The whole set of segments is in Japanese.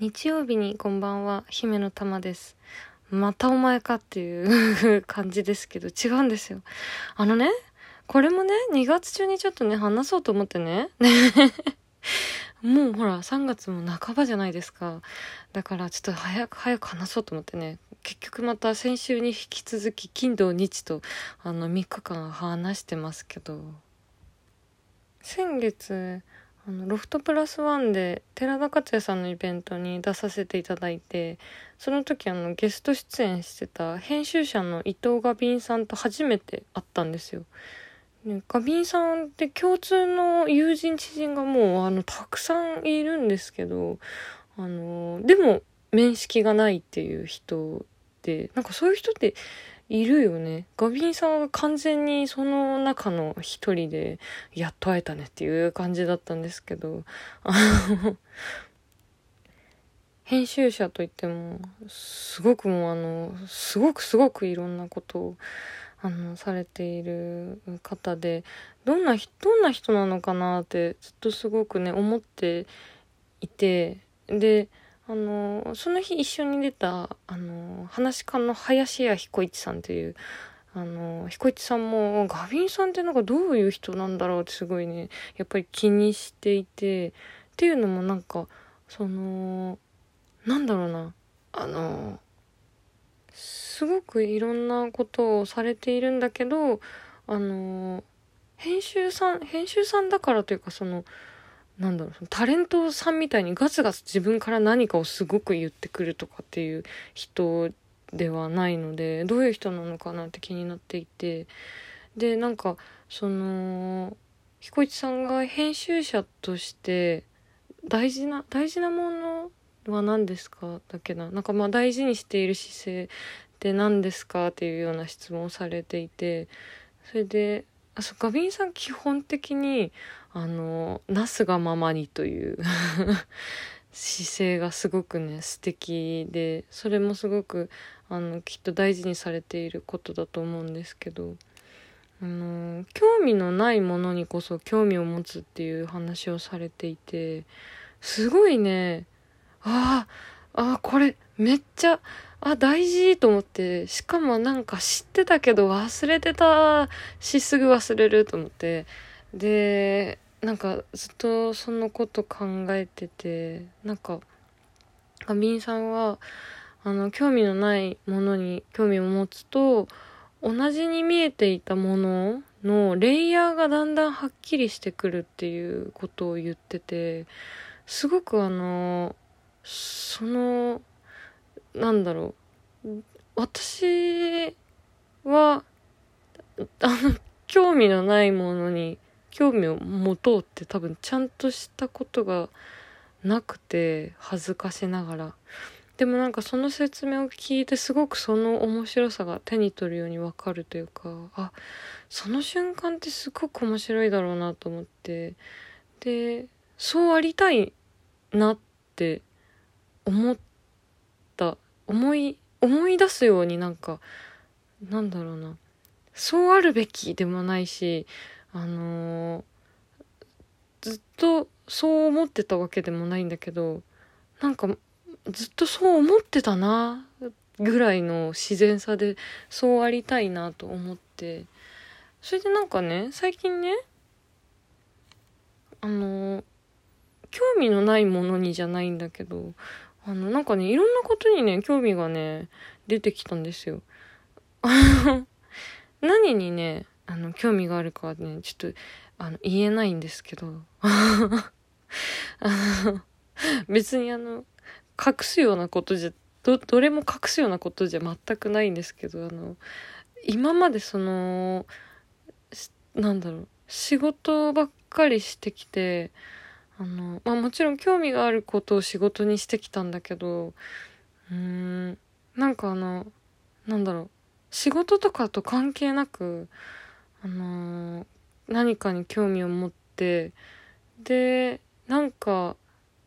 日曜日にこんばんは、姫の玉です。またお前かっていう 感じですけど、違うんですよ。あのね、これもね、2月中にちょっとね、話そうと思ってね。もうほら、3月も半ばじゃないですか。だからちょっと早く早く話そうと思ってね。結局また先週に引き続き、金土日と、あの、3日間話してますけど、先月、あのロフトプラスワンで寺田克也さんのイベントに出させていただいてその時あのゲスト出演してた編集者の伊藤ガビンさんと初めて会ったんですよ。ね、ガビンさんって共通の友人知人がもうあのたくさんいるんですけどあのでも面識がないっていう人でなんかそういう人っているよね。ガビンさんは完全にその中の一人で、やっと会えたねっていう感じだったんですけど、あの、編集者といっても、すごくもうあの、すごくすごくいろんなことを、あの、されている方で、どんな、どんな人なのかなってずっとすごくね、思っていて、で、あのその日一緒に出たあの話し家の林家彦一さんというあの彦一さんもガビンさんってなんかどういう人なんだろうってすごいねやっぱり気にしていてっていうのもなんかそのなんだろうなあのすごくいろんなことをされているんだけどあの編集さん編集さんだからというかそのなんだろうタレントさんみたいにガツガツ自分から何かをすごく言ってくるとかっていう人ではないのでどういう人なのかなって気になっていて。でなんかその彦一さんが編集者として大事な大事なものは何ですかだけな？なんかまあ大事にしている姿勢って何ですかっていうような質問をされていて。それであそうガビンさん基本的にあのなすがままにという 姿勢がすごくね素敵でそれもすごくあのきっと大事にされていることだと思うんですけどあの興味のないものにこそ興味を持つっていう話をされていてすごいねああこれめっちゃあ大事と思ってしかもなんか知ってたけど忘れてたしすぐ忘れると思ってでなんかずっとそのこと考えててなんかガビンさんはあの興味のないものに興味を持つと同じに見えていたもののレイヤーがだんだんはっきりしてくるっていうことを言っててすごくあのそのなんだろう私はあの興味のないものに興味を持とうって多分ちゃんとしたことがなくて恥ずかしながら。でもなんかその説明を聞いてすごくその面白さが手に取るようにわかるというかあその瞬間ってすごく面白いだろうなと思って。でそうありたいなって思った。思い思い出すようになんかなんだろうな。そうあるべきでもないしあのー、ずっとそう思ってたわけでもないんだけどなんかずっとそう思ってたなぐらいの自然さでそうありたいなと思ってそれでなんかね最近ねあのー、興味のないものにじゃないんだけどあのなんかねいろんなことにね興味がね出てきたんですよ。何にねあの興味があるかはねちょっとあの言えないんですけど。あ 別にあの隠すようなことじゃどどれも隠すようなことじゃ全くないんですけどあの今までそのなんだろう仕事ばっかりしてきてあのまあもちろん興味があることを仕事にしてきたんだけどうーんなんかあのなんだろう仕事とかと関係なくあのー、何かに興味を持ってでなんか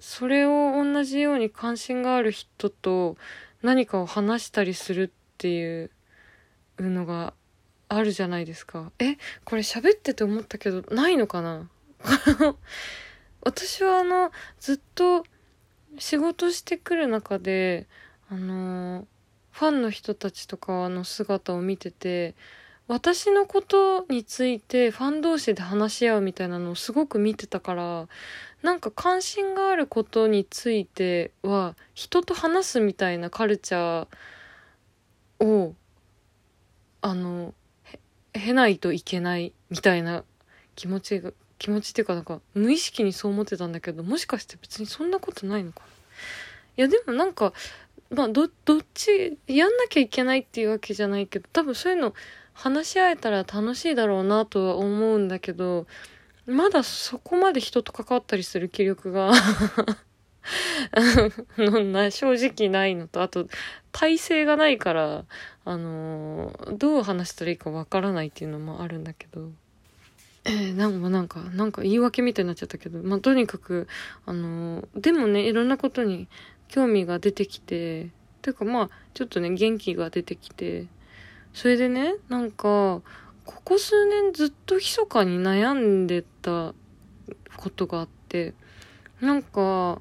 それを同じように関心がある人と何かを話したりするっていうのがあるじゃないですか。えこれ喋ってて思ったけどないのかな？私はあのずっと仕事してくる中であのファンの人たちとかの姿を見てて私のことについてファン同士で話し合うみたいなのをすごく見てたからなんか関心があることについては人と話すみたいなカルチャーをあの経ないといけないみたいな気持ちが気持ちっていうかなんか無意識にそう思ってたんだけどもしかして別にそんなことないのかな？いやでもなんかまあどどっちやんなきゃいけないっていうわけじゃないけど多分そういうの話し合えたら楽しいだろうなとは思うんだけどまだそこまで人と関わったりする気力がな正直ないのとあと体制がないからあのー、どう話したらいいかわからないっていうのもあるんだけど。えー、なんかなんかなんか言い訳みたいになっちゃったけどまあとにかくあのー、でもねいろんなことに興味が出てきてていうかまあちょっとね元気が出てきてそれでねなんかここ数年ずっと密かに悩んでたことがあってなんか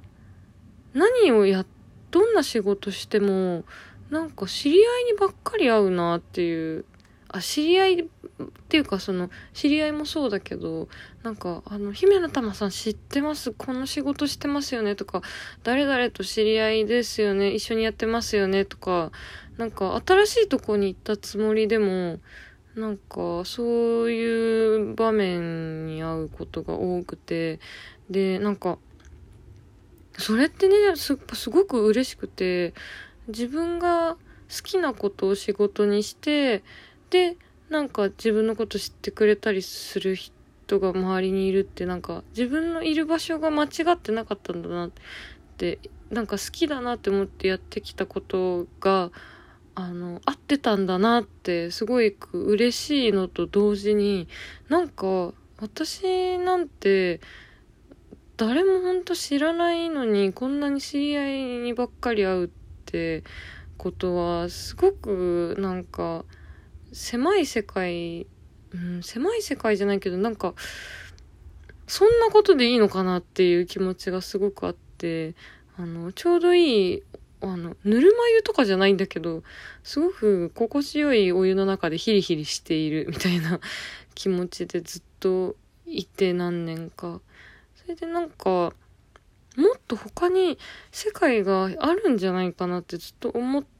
何をやどんな仕事してもなんか知り合いにばっかり会うなっていうあ知り合いっていうかその知り合いもそうだけどなんかあの姫の玉さん知ってます？この仕事してますよね？とか誰々と知り合いですよね？一緒にやってますよね？とかなんか新しいとこに行ったつもりでもなんかそういう場面に遭うことが多くてでなんかそれってねすすごく嬉しくて自分が好きなことを仕事にしてでなんか自分のこと知ってくれたりする人が周りにいるってなんか自分のいる場所が間違ってなかったんだなってなんか好きだなって思ってやってきたことがあの合ってたんだなってすごい嬉しいのと同時になんか私なんて誰もほんと知らないのにこんなに知り合いにばっかり会うってことはすごくなんか狭い世界、うん、狭い世界じゃないけどなんかそんなことでいいのかなっていう気持ちがすごくあってあのちょうどいいあの、ぬるま湯とかじゃないんだけど、すごく心地よいお湯の中でヒリヒリしているみたいな 気持ちでずっといて何年か。それでなんか、もっと他に世界があるんじゃないかなってずっと思って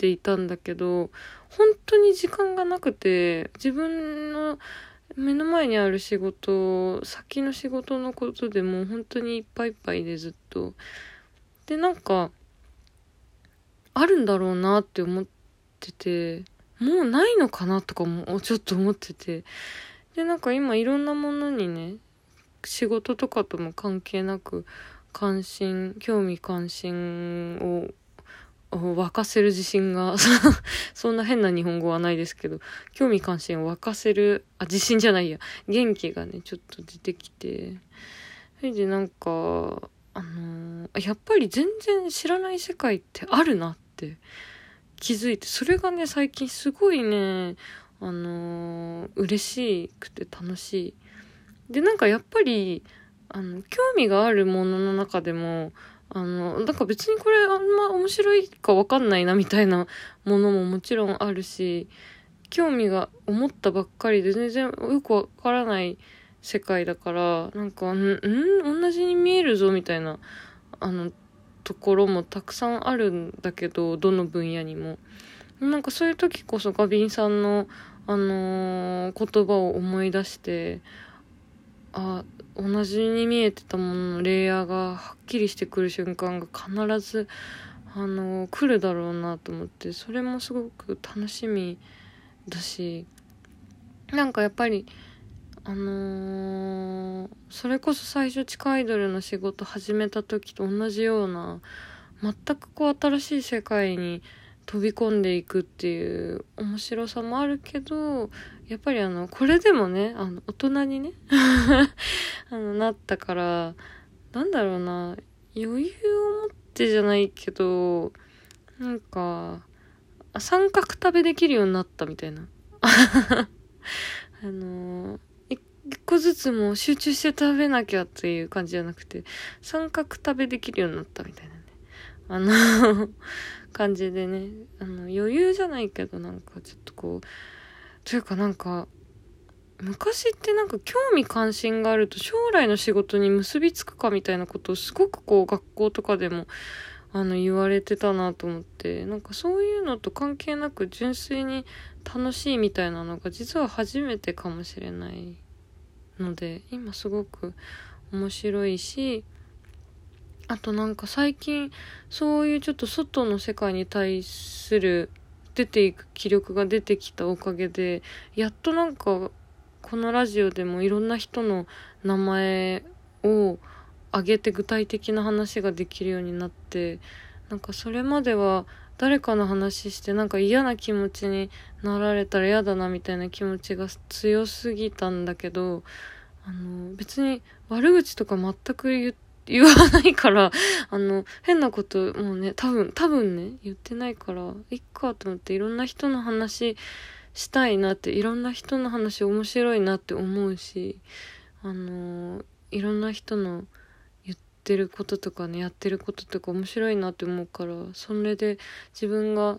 ていたんだけど、本当に時間がなくて、自分の目の前にある仕事、先の仕事のことでも本当にいっぱいいっぱいでずっと。で、なんか、あるんだろうなって思ってて、もうないのかなとかもちょっと思ってて。で、なんか今いろんなものにね、仕事とかとも関係なく関心、興味関心を沸かせる自信が。そんな変な日本語はないですけど、興味関心を沸かせる、あ、自信じゃないや、元気がね、ちょっと出てきて、それでなんか、あのー、やっぱり全然知らない世界ってあるなって。気づいて、それがね、最近すごいね、あのー、嬉しくて楽しい。で、なんかやっぱり、あの、興味があるものの中でも、あの、なんか別にこれあんま面白いかわかんないなみたいなものももちろんあるし、興味が思ったばっかりで全然よくわからない世界だからなんかんん？同じに見えるぞみたいなあのところもたくさんあるんだけどどの分野にも。なんかそういう時こそガビンさんのあのー、言葉を思い出してあ同じに見えてたもののレイヤーがはっきりしてくる瞬間が必ずあの、来るだろうなと思ってそれもすごく楽しみだしなんかやっぱりあのー、それこそ最初地下アイドルの仕事始めた時と同じような全くこう新しい世界に飛び込んでいくっていう面白さもあるけどやっぱりあのこれでもねあの大人にね あのなったからなんだろうな余裕を持ってじゃないけどなんか三角食べできるようになったみたいな あのー一個ずつもう集中して食べなきゃっていう感じじゃなくて、三角食べできるようになったみたいなね。あの感じでね、あの、余裕じゃないけどなんかちょっとこう、というかなんか、昔ってなんか興味関心があると将来の仕事に結びつくかみたいなことをすごくこう学校とかでもあの言われてたなと思ってなんかそういうのと関係なく純粋に楽しいみたいなのが実は初めてかもしれないので今すごく面白いしあとなんか最近そういうちょっと外の世界に対する出ていく気力が出てきたおかげでやっとなんかこのラジオでもいろんな人の名前を挙げて具体的な話ができるようになってなんかそれまでは誰かの話してなんか嫌な気持ちになられたら嫌だなみたいな気持ちが強すぎたんだけどあの別に悪口とか全く言って言わないから、あの、変なこともうね、多分、多分ね、言ってないから、いっかと思っていろんな人の話したいなって、いろんな人の話面白いなって思うし、あの、いろんな人の言ってることとかねやってることとか面白いなって思うからそれで自分が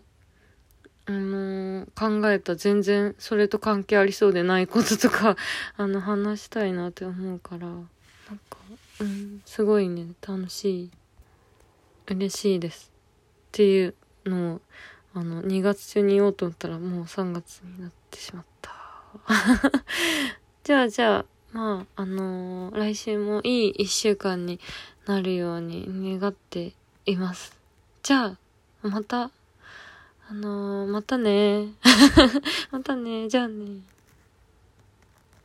あの、考えた全然それと関係ありそうでないこととかあの話したいなって思うからなんかうんすごいね楽しい嬉しいですっていうのをあの2月中に言おうと思ったらもう3月になってしまった じゃあじゃあまああのー、来週もいい1週間になるように願っています。じゃあ、また、あのー、またね。またね。じゃあね。